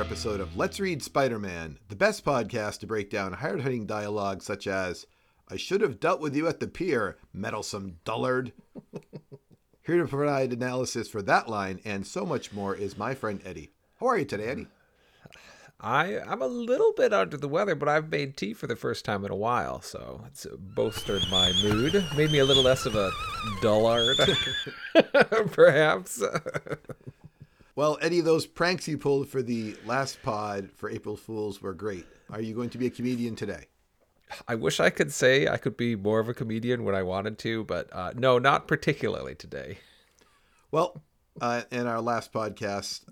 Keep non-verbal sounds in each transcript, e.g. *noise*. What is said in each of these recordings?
episode of Let's Read Spider Man, the best podcast to break down hired hunting dialogue such as, I should have dealt with you at the pier, meddlesome dullard. *laughs* Here to provide analysis for that line and so much more is my friend Eddie. How are you today, Eddie? I I'm a little bit under the weather, but I've made tea for the first time in a while, so it's bolstered my mood, made me a little less of a dullard, *laughs* perhaps. *laughs* Well, Eddie, those pranks you pulled for the last pod for April Fools were great. Are you going to be a comedian today? I wish I could say I could be more of a comedian when I wanted to, but uh, no, not particularly today. Well, uh, in our last podcast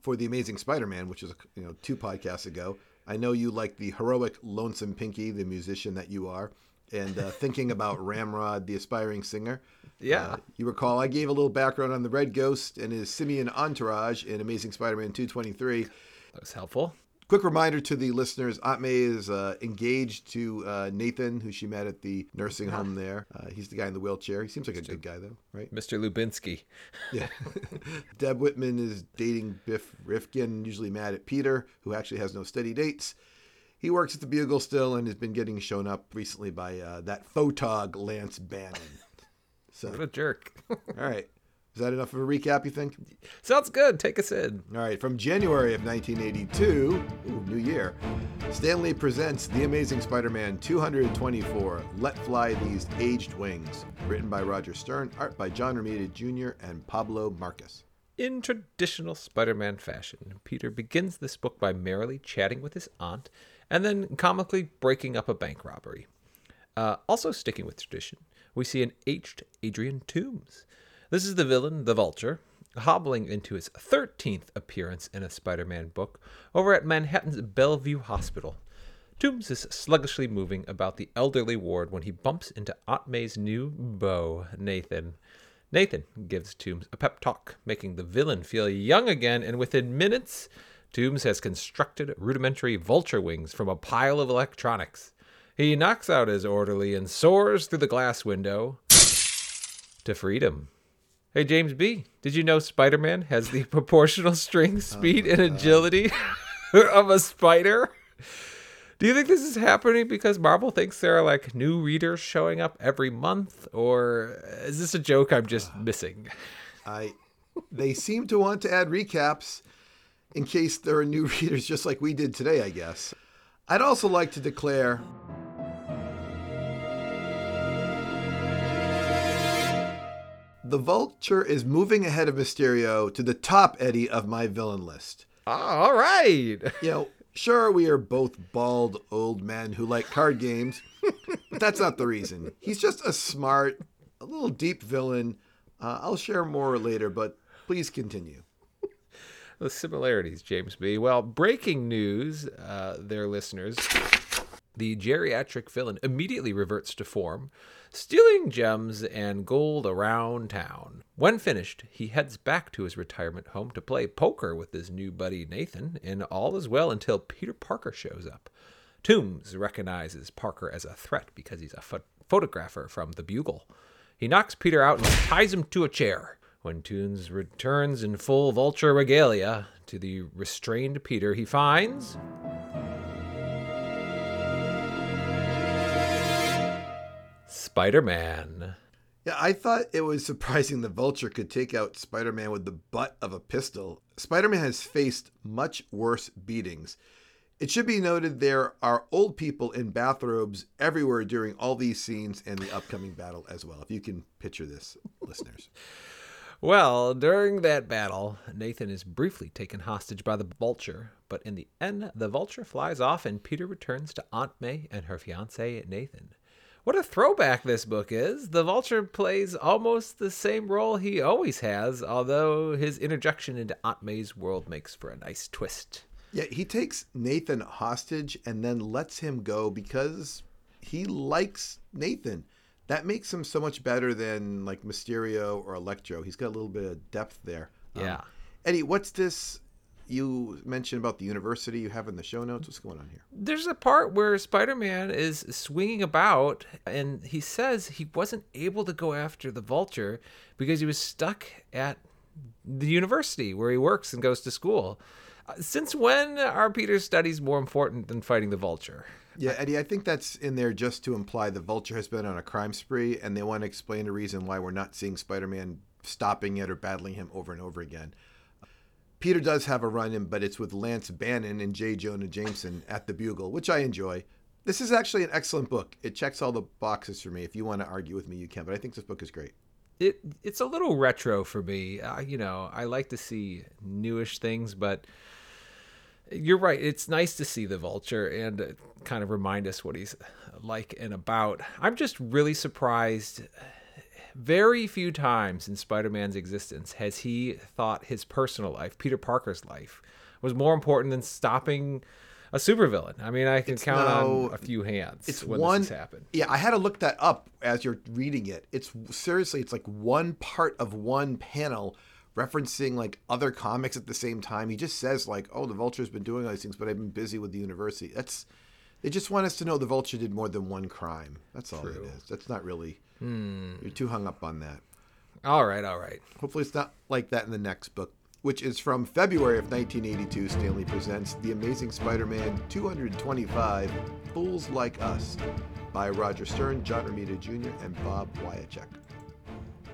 for the Amazing Spider-Man, which was you know two podcasts ago, I know you like the heroic Lonesome Pinky, the musician that you are, and uh, thinking about *laughs* Ramrod, the aspiring singer. Yeah. Uh, you recall I gave a little background on the Red Ghost and his simian entourage in Amazing Spider-Man 223. That was helpful. Quick reminder to the listeners: Aunt May is uh, engaged to uh, Nathan, who she met at the nursing home there. Uh, he's the guy in the wheelchair. He seems like a good guy, though, right? Mr. Lubinsky. *laughs* Yeah. *laughs* Deb Whitman is dating Biff Rifkin, usually mad at Peter, who actually has no steady dates. He works at the Bugle still and has been getting shown up recently by uh, that photog Lance Bannon. *laughs* So, What a jerk. *laughs* all right. Is that enough of a recap, you think? Sounds good. Take us in. All right, from January of 1982, ooh, new year, Stan Lee presents The Amazing Spider Man 224 Let Fly These Aged Wings, written by Roger Stern, art by John Romita Jr. and Pablo Marcos. In traditional Spider Man fashion, Peter begins this book by merrily chatting with his aunt and then comically breaking up a bank robbery. Uh, also, sticking with tradition, we see an aged Adrian Toombs. This is the villain, the Vulture, hobbling into his 13th appearance in a Spider Man book over at Manhattan's Bellevue Hospital. Toombs is sluggishly moving about the elderly ward when he bumps into Aunt May's new beau, Nathan. Nathan gives Toombs a pep talk, making the villain feel young again, and within minutes, Toombs has constructed rudimentary vulture wings from a pile of electronics. He knocks out his orderly and soars through the glass window to freedom. Hey, James B., did you know Spider Man has the *laughs* proportional strength, oh speed, and agility *laughs* of a spider? Do you think this is happening because Marvel thinks there are like new readers showing up every month, or is this a joke I'm just *sighs* missing? I, they seem to want to add recaps in case there are new *laughs* readers, just like we did today, I guess. I'd also like to declare the Vulture is moving ahead of Mysterio to the top, Eddie, of my villain list. Ah, all right. *laughs* You know, sure, we are both bald old men who like card games, but that's not the reason. He's just a smart, a little deep villain. Uh, I'll share more later, but please continue. The similarities, James B. Well, breaking news, uh, their listeners. The geriatric villain immediately reverts to form, stealing gems and gold around town. When finished, he heads back to his retirement home to play poker with his new buddy Nathan, and all is well until Peter Parker shows up. Toombs recognizes Parker as a threat because he's a pho- photographer from the Bugle. He knocks Peter out and ties him to a chair. When Toombs returns in full vulture regalia to the restrained Peter, he finds Spider Man. Yeah, I thought it was surprising the Vulture could take out Spider Man with the butt of a pistol. Spider Man has faced much worse beatings. It should be noted there are old people in bathrobes everywhere during all these scenes and the upcoming battle as well. If you can picture this, listeners. *laughs* Well, during that battle, Nathan is briefly taken hostage by the Vulture, but in the end, the Vulture flies off and Peter returns to Aunt May and her fiance Nathan. What a throwback this book is. The Vulture plays almost the same role he always has, although his interjection into Aunt May's world makes for a nice twist. Yeah, he takes Nathan hostage and then lets him go because he likes Nathan. That makes him so much better than like Mysterio or Electro. He's got a little bit of depth there. Um, Yeah. Eddie, what's this you mentioned about the university you have in the show notes? What's going on here? There's a part where Spider Man is swinging about and he says he wasn't able to go after the vulture because he was stuck at the university where he works and goes to school. Uh, Since when are Peter's studies more important than fighting the vulture? Yeah, Eddie, I think that's in there just to imply the Vulture has been on a crime spree, and they want to explain the reason why we're not seeing Spider-Man stopping it or battling him over and over again. Peter does have a run-in, but it's with Lance Bannon and J. Jonah Jameson at the Bugle, which I enjoy. This is actually an excellent book. It checks all the boxes for me. If you want to argue with me, you can, but I think this book is great. It it's a little retro for me. Uh, you know, I like to see newish things, but you're right. It's nice to see the vulture and uh, kind of remind us what he's like and about. I'm just really surprised. *sighs* Very few times in Spider-Man's existence has he thought his personal life, Peter Parker's life, was more important than stopping a supervillain. I mean, I can count no- on a few hands It's when one. this has happened. Yeah, I had to look that up as you're reading it. It's seriously, it's like one part of one panel referencing like other comics at the same time. He just says like, "Oh, the Vulture's been doing all these things, but I've been busy with the university." That's they just want us to know the Vulture did more than one crime. That's all it is. That's not really. Hmm. You're too hung up on that. All right, all right. Hopefully, it's not like that in the next book, which is from February of 1982. Stan Lee presents The Amazing Spider Man 225 Fools Like Us by Roger Stern, John Romita Jr., and Bob Wiacek.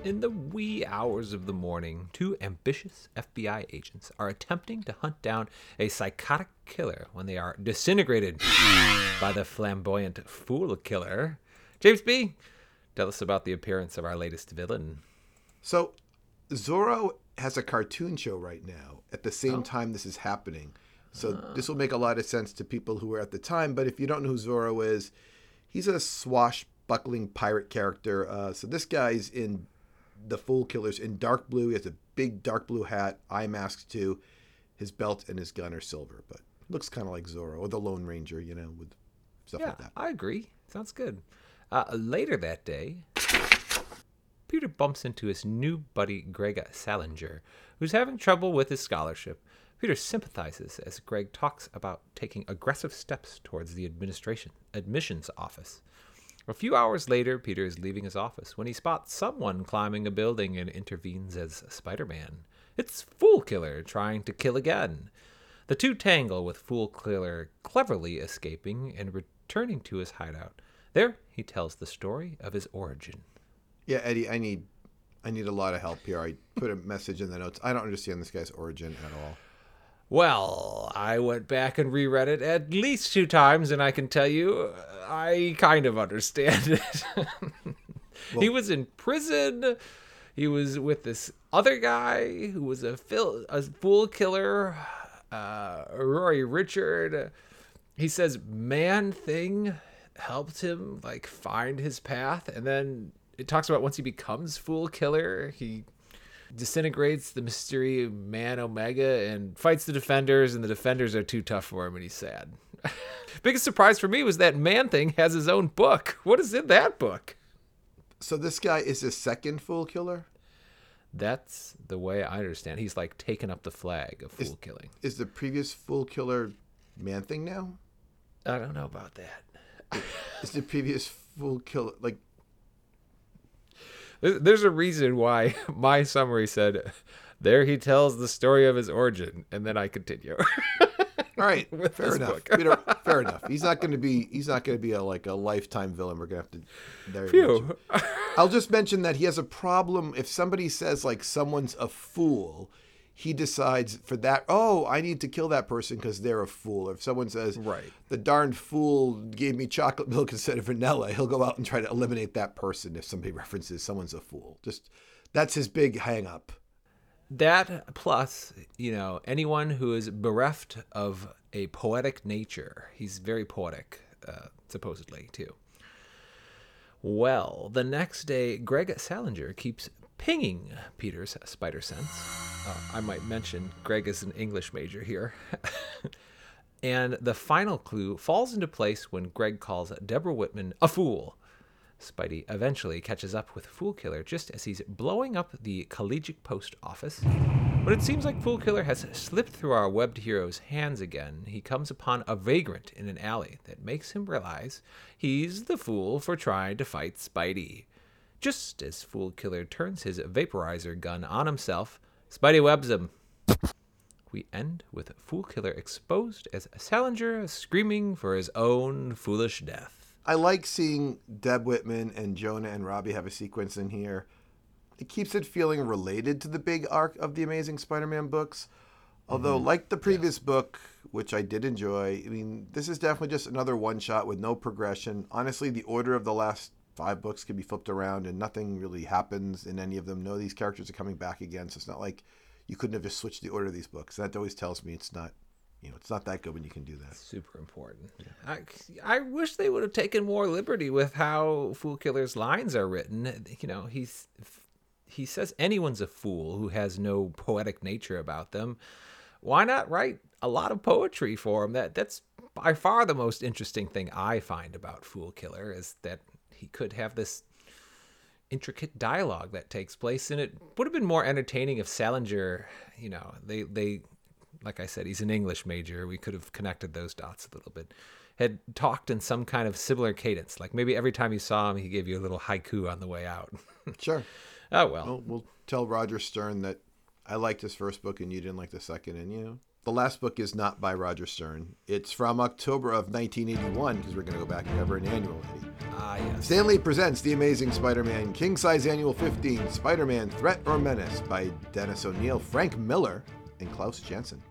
In the wee hours of the morning, two ambitious FBI agents are attempting to hunt down a psychotic killer when they are disintegrated by the flamboyant fool killer. James B., tell us about the appearance of our latest villain. So, Zorro has a cartoon show right now at the same time this is happening. So, this will make a lot of sense to people who were at the time. But if you don't know who Zorro is, he's a swashbuckling pirate character. Uh, so, this guy's in the Fool Killers in dark blue. He has a big dark blue hat, eye masks too. His belt and his gun are silver, but looks kind of like Zorro or the Lone Ranger, you know, with stuff Yeah, like that. I agree. Sounds good. Uh, later that day, Peter bumps into his new buddy, Greg Salinger, who's having trouble with his scholarship. Peter sympathizes as Greg talks about taking aggressive steps towards the administration admissions office. A few hours later, Peter is leaving his office when he spots someone climbing a building and intervenes as Spider Man. It's Fool Killer trying to kill again. The two tangle with Fool Killer cleverly escaping and returning to his hideout. There, he tells the story of his origin. Yeah, Eddie, I need I need a lot of help here. I put a message in the notes. I don't understand this guy's origin at all. Well, I went back and reread it at least two times, and I can tell you, I kind of understand *laughs* it. he was in prison. He was with this other guy who was a, fil- a fool killer, uh, Rory Richard. He says Man Thing helped him like find his path, and then it talks about once he becomes Fool Killer, he disintegrates the mystery man Omega and fights the defenders, and the defenders are too tough for him, and he's sad. *laughs* Biggest surprise for me was that Man Thing has his own book. What is in that book? So this guy is his second fool killer? That's the way I understand. He's like taken up the flag of fool killing. Is the previous fool killer man thing now? I don't know about that. Is the previous fool killer like There's a reason why *laughs* my summary said, "There he tells the story of his origin," and then I continue. all right, *laughs* fair enough. *laughs* fair enough. He's not going to be he's not going to be a like a lifetime villain. We're going to have to Phew. I'll just mention that he has a problem if somebody says like someone's a fool, he decides for that, oh, I need to kill that person because they're a fool. Or if someone says, Right. the darn fool gave me chocolate milk *laughs* instead of vanilla, he'll go out and try to eliminate that person if somebody *laughs* references someone's a fool. Just that's his big hang up. That plus, you know, anyone who is bereft of a poetic nature, he's very poetic, uh, supposedly, too. Well, the next day, Greg Salinger keeps pinging Peter's spider sense. Uh, I might mention Greg is an English major here. *laughs* and the final clue falls into place when Greg calls Deborah Whitman a fool. Spidey eventually catches up with Fool Killer just as he's blowing up the Collegiate Post office. But it seems like Fool Killer has slipped through our webbed hero's hands again, he comes upon a vagrant in an alley that makes him realize he's the fool for trying to fight Spidey. Just as Fool Killer turns his vaporizer gun on himself, Spidey webs him. We end with Fool Killer exposed as a Salinger screaming for his own foolish death. I like seeing Deb Whitman and Jonah and Robbie have a sequence in here. It keeps it feeling related to the big arc of the Amazing Spider Man books. Although, mm-hmm. like the previous book, which I did enjoy, I mean, this is definitely just another one shot with no progression. Honestly, the order of the last five books can be flipped around and nothing really happens in any of them. No, these characters are coming back again, so it's not like you couldn't have just switched the order of these books. That always tells me it's not, you know, it's not that good when you can do that. Super important. I, I wish they would have taken more liberty with how Fool Killer's lines are written. You know, he's he says anyone's a fool who has no poetic nature about them. Why not write a lot of poetry for him? That that's by far the most interesting thing I find about Fool Killer is that he could have this intricate dialogue that takes place and it would have been more entertaining if Salinger, you know, they they like I said, he's an English major. We could have connected those dots a little bit. Had talked in some kind of similar cadence. Like maybe every time you saw him, he gave you a little haiku on the way out. *laughs* Sure. oh well. Well, we'll tell Roger Stern that I liked his first book and you didn't like the second, and you know. The last book is not by Roger Stern. It's from October of 1981 because we're going to go back and cover an annual, Eddie. Ah yes. Stan Lee presents The Amazing Spider Man King Size Annual 15 Spider Man Threat or Menace by Dennis O'Neil, Frank Miller, and Klaus Janson.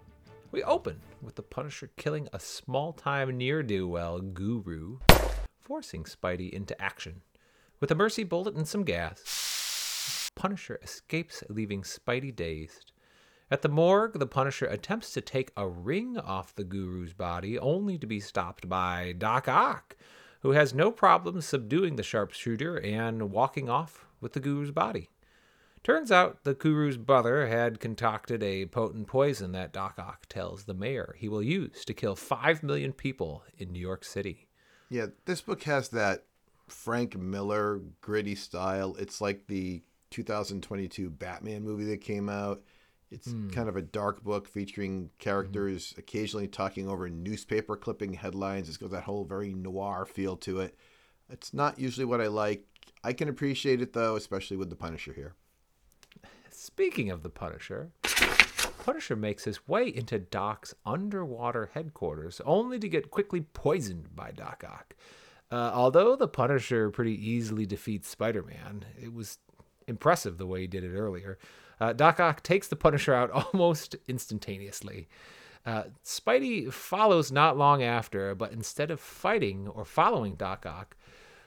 We open with the Punisher killing a small time near do well guru, forcing Spidey into action. With a mercy bullet and some gas, Punisher escapes, leaving Spidey dazed. At the morgue, the Punisher attempts to take a ring off the guru's body, only to be stopped by Doc Ock, who has no problem subduing the sharpshooter and walking off with the guru's body. Turns out the guru's brother had concocted a potent poison that Doc Ock tells the mayor he will use to kill 5 million people in New York City. Yeah, this book has that Frank Miller gritty style. It's like the 2022 Batman movie that came out. It's kind of a dark book featuring characters occasionally talking over newspaper clipping headlines. It's got that whole very noir feel to it. It's not usually what I like. I can appreciate it though, especially with the Punisher here. Speaking of the Punisher, Punisher makes his way into Doc's underwater headquarters, only to get quickly poisoned by Doc Ock. Uh, although the Punisher pretty easily defeats Spider Man, it was impressive the way he did it earlier. Uh, Doc Ock takes the Punisher out *laughs* almost instantaneously. Uh, Spidey follows not long after, but instead of fighting or following Doc Ock,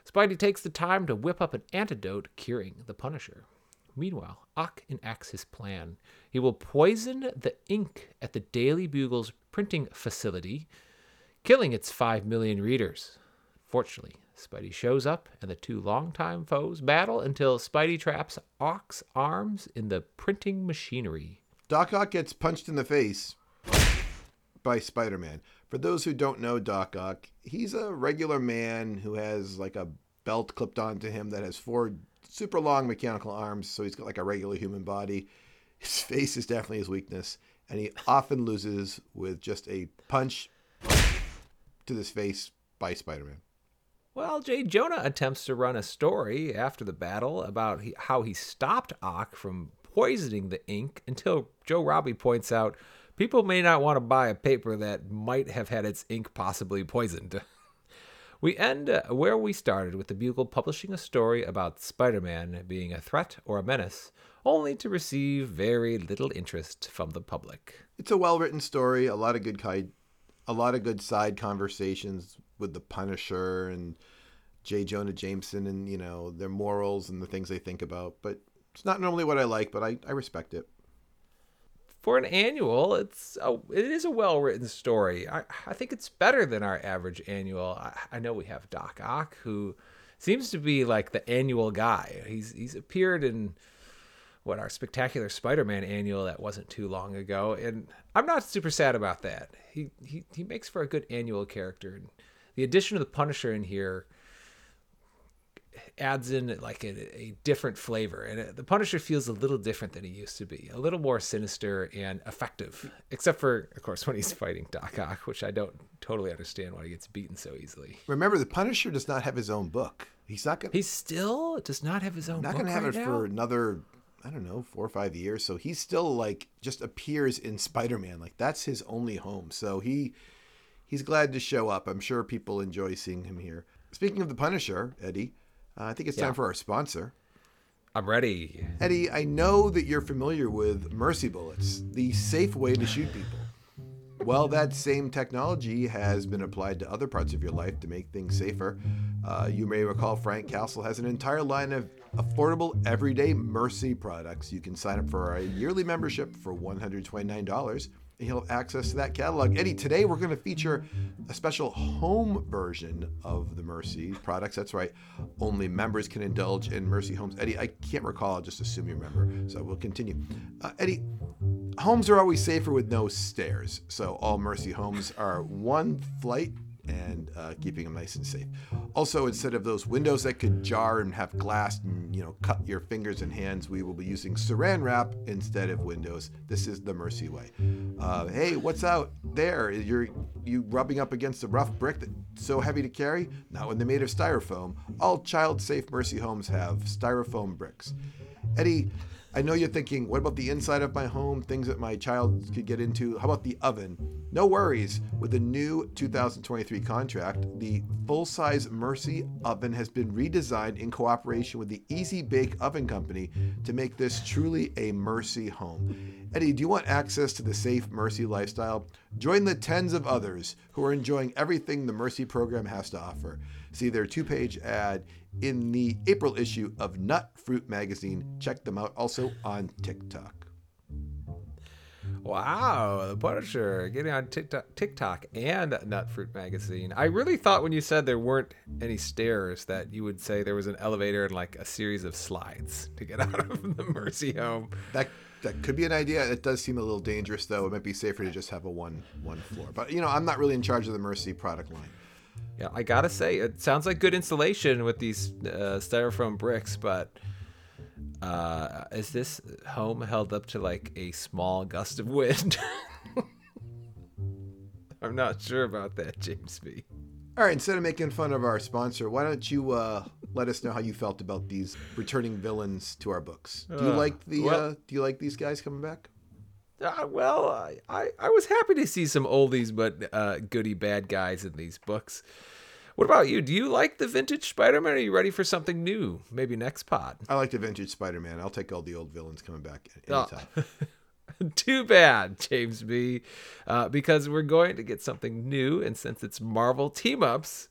Spidey takes the time to whip up an antidote curing the Punisher. Meanwhile, Ock enacts his plan. He will poison the ink at the Daily Bugle's printing facility, killing its 5 million readers. Fortunately, Spidey shows up and the two longtime foes battle until Spidey traps Ock's arms in the printing machinery. Doc Ock gets punched in the face by Spider Man. For those who don't know Doc Ock, he's a regular man who has like a belt clipped onto him that has four super long mechanical arms, so he's got like a regular human body. His *laughs* face is definitely his weakness, and he often loses with just a punch to this face by Spider Man. Well, Jay Jonah attempts to run a story after the battle about he, how he stopped Ock from poisoning the ink until Joe Robbie points out people may not want to buy a paper that might have had its ink possibly poisoned. *laughs* We end uh, where we started with the Bugle publishing a story about Spider Man being a threat or a menace, only to receive very little interest from the public. It's a well written story, a lot of good a lot of good side conversations with the Punisher and J. Jonah Jameson and, you know, their morals and the things they think about. But it's not normally what I like, but I, I respect it. For an annual, it's a, it is a well written story. I, I think it's better than our average annual. I, I know we have Doc Ock, who seems to be like the annual guy. He's he's appeared in what our spectacular Spider-Man annual that wasn't too long ago, and I'm not super sad about that. He he he makes for a good annual character. And the addition of the Punisher in here adds in like a, a different flavor, and it, the Punisher feels a little different than he used to be, a little more sinister and effective. Except for, of course, when he's fighting Doc Ock, which I don't totally understand why he gets beaten so easily. Remember, the Punisher does not have his own book. He's not gonna. He still does not have his own. Book. Not to have right it now? for another, I don't know, four or five years. So he still like just appears in Spider Man. Like that's his only home. So he he's glad to show up. I'm sure people enjoy seeing him here. Speaking of the Punisher, Eddie, uh, I think it's Yeah. time for our sponsor. I'm ready. Eddie, I know that you're familiar with mercy bullets, the safe way to shoot people. Well, that same technology has been applied to other parts of your life to make things safer. Uh, you may recall Frank Castle has an entire line of affordable, everyday Mercy products. You can sign up for a yearly membership for $129 you'll have access to that catalog. Eddie, today we're going to feature a special home version of the Mercy products. That's right, only members can indulge in Mercy homes. Eddie, I can't recall, I'll just assume you remember. So we'll continue. Uh, Eddie, homes are always safer with no stairs. So all Mercy homes are one flight and uh, keeping them nice and safe. Also, instead of those windows that could jar and have glass and you know cut your fingers and hands, we will be using Saran wrap instead of windows. This is the Mercy way. Uh, hey, what's out there? You're you rubbing up against a rough brick that's so heavy to carry? Not when they're made of styrofoam. All child-safe Mercy homes have styrofoam bricks. Eddie, I know you're thinking, what about the inside of my home? Things that my child could get into? How about the oven? No worries. With the new 2023 contract, the full size Mercy oven has been redesigned in cooperation with the Easy Bake Oven Company to make this truly a Mercy home. Eddie, do you want access to the safe Mercy lifestyle? Join the tens of others who are enjoying everything the Mercy program has to offer. See their two page ad in the April issue of Nut Fruit Magazine. Check them out also on TikTok. Wow, the Punisher getting on TikTok, TikTok and Nut Fruit Magazine. I really thought when you said there weren't any stairs that you would say there was an elevator and like a series of slides to get *laughs* out of the Mercy home. That that could be an idea. It does seem a little dangerous though. It might be safer to just have a one one floor. But you know, I'm not really in charge of the Mercy product line. Yeah, I gotta say, it sounds like good installation with these uh, styrofoam bricks, but uh, is this home held up to like a small gust of wind? *laughs* I'm not sure about that, James B. All right, instead of making fun of our sponsor, why don't you uh, let us know how you felt about these returning villains to our books? Do you Uh, like the well- uh, Do you like these guys coming back? Uh, well, I, I, I was happy to see some oldies but uh, goody bad guys in these books. What about you? Do you like the vintage Spider-Man? Are you ready for something new? Maybe next pod. I like the vintage Spider-Man. I'll take all the old villains coming back Oh. anytime. *laughs* Too bad, James B. Uh, because we're going to get something new, and since it's Marvel team ups,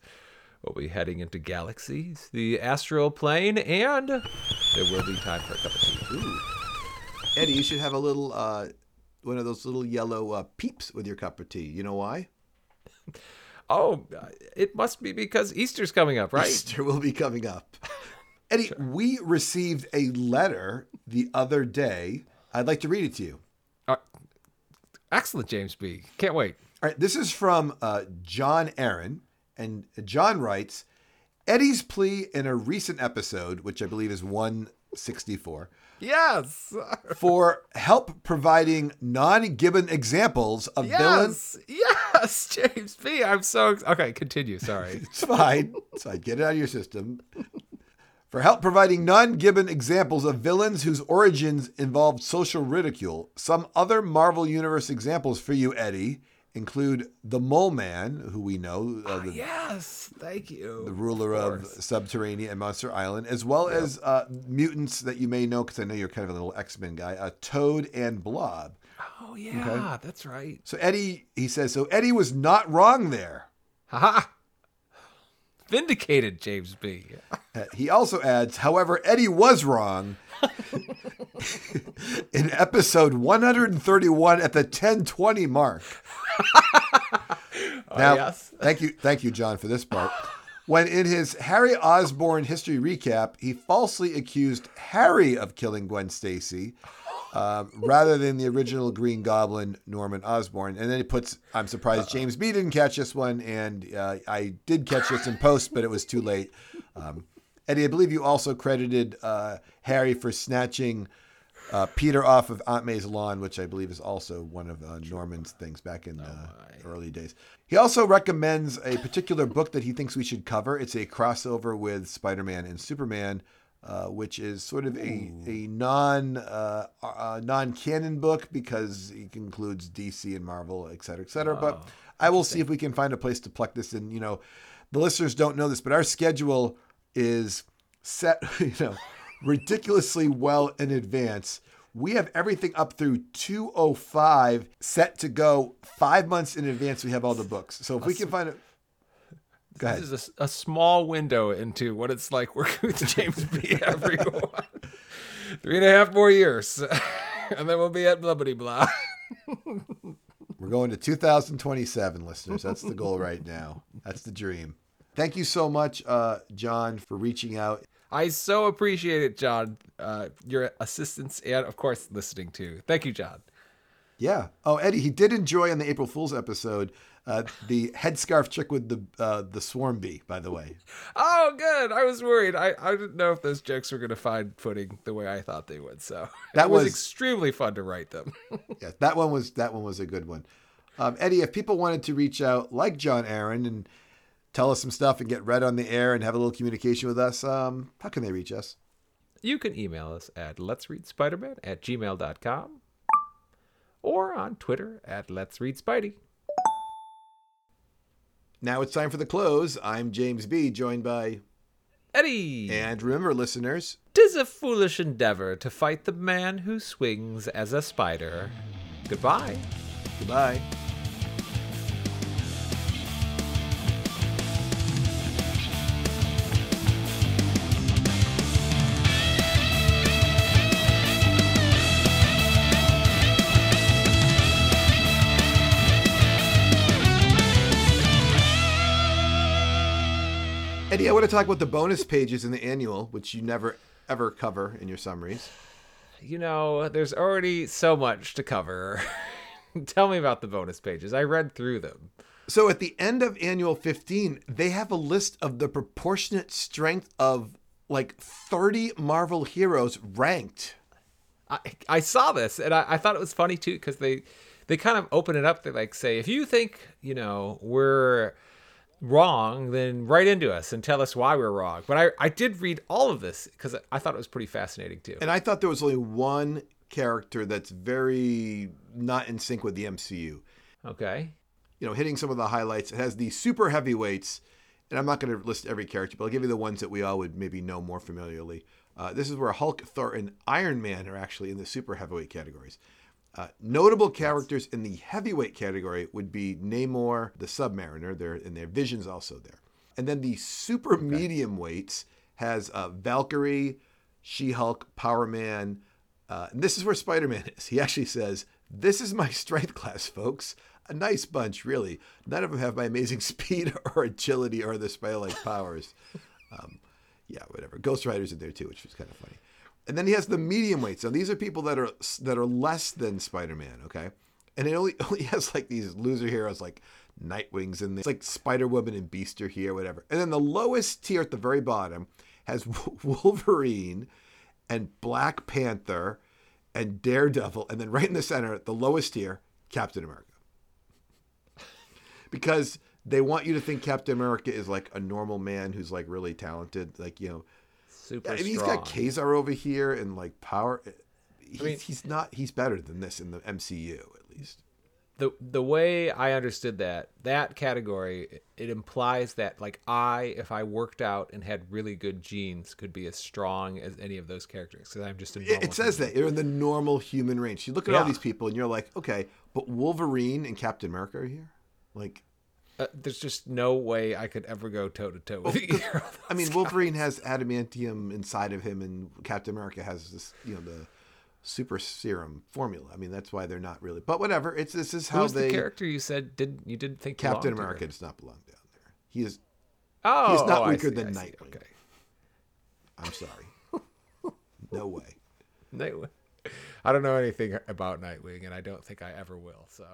we'll be heading into galaxies, the astral plane, and there will be time for a cup of tea. Ooh. Eddie, you should have a little uh, one of those little yellow uh, peeps with your cup of tea. You know why? *laughs* Oh, it must be because Easter's coming up, right? Easter will be coming up. *laughs* Eddie, we received a letter the other day. I'd like to read it to you. Uh, excellent, James B. Can't wait. All right, this is from uh, John Aaron, and John writes Eddie's plea in a recent episode, which I believe is 164, Yes. *laughs* for help providing non gibbon examples of villains. Yes. Yes, *laughs* James B. I'm so ex- okay. Continue. Sorry. *laughs* It's fine. It's fine. Get it out of your system. For help providing non gibbon examples of villains whose origins involved social ridicule, some other Marvel Universe examples for you, Eddie, include the Mole Man, who we know, uh, the, yes. Thank you. the ruler of. Subterranean and Monster Island, as well as uh, mutants that you may know, because I know you're kind of a little X Men guy, uh, Toad and Blob. Oh yeah, that's right. So Eddie, he says, so Eddie was not wrong there. Haha. Vindicated, James B. *laughs* Uh, he also adds, however, Eddie was wrong *laughs* in episode 131 at the 1020 mark. *laughs* now, yes. thank you, thank you, John, for this part. When in his Harry Osborn history recap, he falsely accused Harry of killing Gwen Stacy. Um, rather than the original Green Goblin, Norman Osborn. And then he puts, I'm surprised James B didn't catch this one. And uh, I did catch this in post, but it was too late. Um, Eddie, I believe you also credited uh, Harry for snatching uh, Peter off of Aunt May's lawn, which I believe is also one of uh, Norman's things back in uh, early days. He also recommends a particular book that he thinks we should cover. It's a crossover with Spider Man and Superman. uh, which is sort of a, a non uh, uh, non canon book because it includes DC and Marvel, et cetera, et cetera. but I will see if we can find a place to pluck this in. You know, the listeners don't know this, but our schedule is set, *laughs* you know, ridiculously well in advance. We have everything up through 205 set to go five months in advance. We have all the books. So if we can find it. Go ahead. This is a, a small window into what it's like working with James B. *laughs* Everyone. Three and a half more years, *laughs* and then we'll be at blah blah blah. We're going to 2027, listeners. That's the goal right now. That's the dream. Thank you so much, uh, John, for reaching out. I so appreciate it, John. Uh, your assistance and, of course, listening too. Thank you, John. Yeah. Oh, Eddie, he did enjoy on the April Fool's episode uh, the headscarf trick with the uh, the swarm bee. By the way. *laughs* Oh, good. I was worried. I, I didn't know if those jokes were going to find footing the way I thought they would. So That was, was- extremely fun to write them. *laughs* Yeah, that one was that one was a good one. Um, Eddie, if people wanted to reach out like John Aaron and tell us some stuff and get read on the air and have a little communication with us, um, how can they reach us? You can email us at let's read spiderman at gmail.com or on Twitter at let's read spidey. Now it's time for the close. I'm James B, joined by Eddie! and remember, listeners, Tis a foolish endeavor to fight the man who swings as a spider. Goodbye. goodbye. I want to talk about the bonus pages in the annual, which you never ever cover in your summaries. You know, there's already so much to cover. *laughs* Tell me about the bonus pages. I read through them. So at the end of annual 15, they have a list of the proportionate strength of like 30 Marvel heroes ranked. I, I saw this and I, I thought it was funny too because they they kind of open it up. They like say, if you think you know we're wrong, then write into us and tell us why we're wrong. But I I did read all of this because I thought it was pretty fascinating too. And I thought there was only one character that's very not in sync with the MCU. Okay. You know, hitting some of the highlights. It has the super heavyweights, and I'm not going to list every character, but I'll give you the ones that we all would maybe know more familiarly. Uh, this is where Hulk, Thor, and Iron Man are actually in the super heavyweight categories. Uh, notable characters in the heavyweight category would be Namor, the Submariner, there, and their Vision's also there. And then the super medium weights has uh, Valkyrie, She-Hulk, Power Man. Uh, and this is where Spider-Man is. He actually says, "This is my *laughs* strength class, folks. A nice bunch, really. None of them have my amazing *laughs* speed or agility or the spider-like powers." Um, yeah, whatever. Ghost Rider's in there too, which was kind of funny. And then he has the medium weights. So these are people that are that are less than Spider-Man, okay? And it only *laughs* only has like these loser heroes like Nightwing's in there. It's like Spider Woman and Beast are here, whatever. And then the lowest tier at the very bottom has *laughs* Wolverine and Black Panther and Daredevil, and then right in the center, the lowest tier, Captain America. because they want you to think Captain America is like a normal man who's like really talented, like you know. Super I mean, he's strong. got Ka-Zar over here and like power. He's, mean- he's not. He's better than this in the MCU at least. the the way I understood that that category it implies that like I if I worked out and had really good genes could be as strong as any of those characters because I'm just a normal it says that you're in the normal human range. You look at all these people and you're like, okay, but Wolverine and Captain America are here. Like, Uh, there's just no way I could ever go toe to toe with either. *laughs* of I mean, *laughs* Wolverine has adamantium inside of him, and Captain America has this, you know, the super serum formula. I mean, that's why they're not really. But whatever. It's this is how Who's they the character you said did you didn't think Captain America does not belong down there. He is. Oh, He's not oh, weaker see, than I. Nightwing. Okay, I'm sorry. *laughs* no way. Nightwing. I don't know anything about Nightwing, and I don't think I ever will. So.